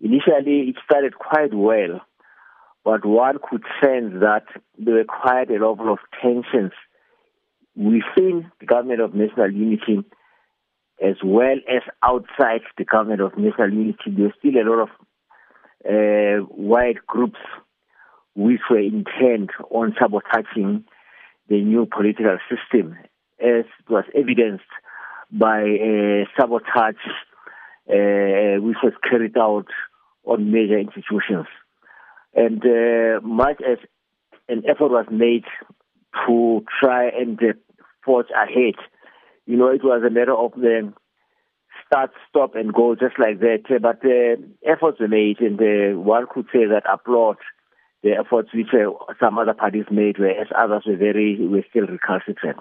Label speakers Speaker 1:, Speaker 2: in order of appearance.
Speaker 1: Initially, it started quite well, but one could sense that there were quite a level of tensions within the government of national unity as well as outside the government of national unity. There There's still a lot of uh, white groups which were intent on sabotaging the new political system, as was evidenced by uh, sabotage uh, which was carried out on major institutions. And uh, much as an effort was made to try and uh, forge ahead, you know, it was a matter of the start, stop, and go just like that. But uh, efforts were made, and uh, one could say that applaud the efforts which uh, some other parties made, whereas others were very were still recalcitrant.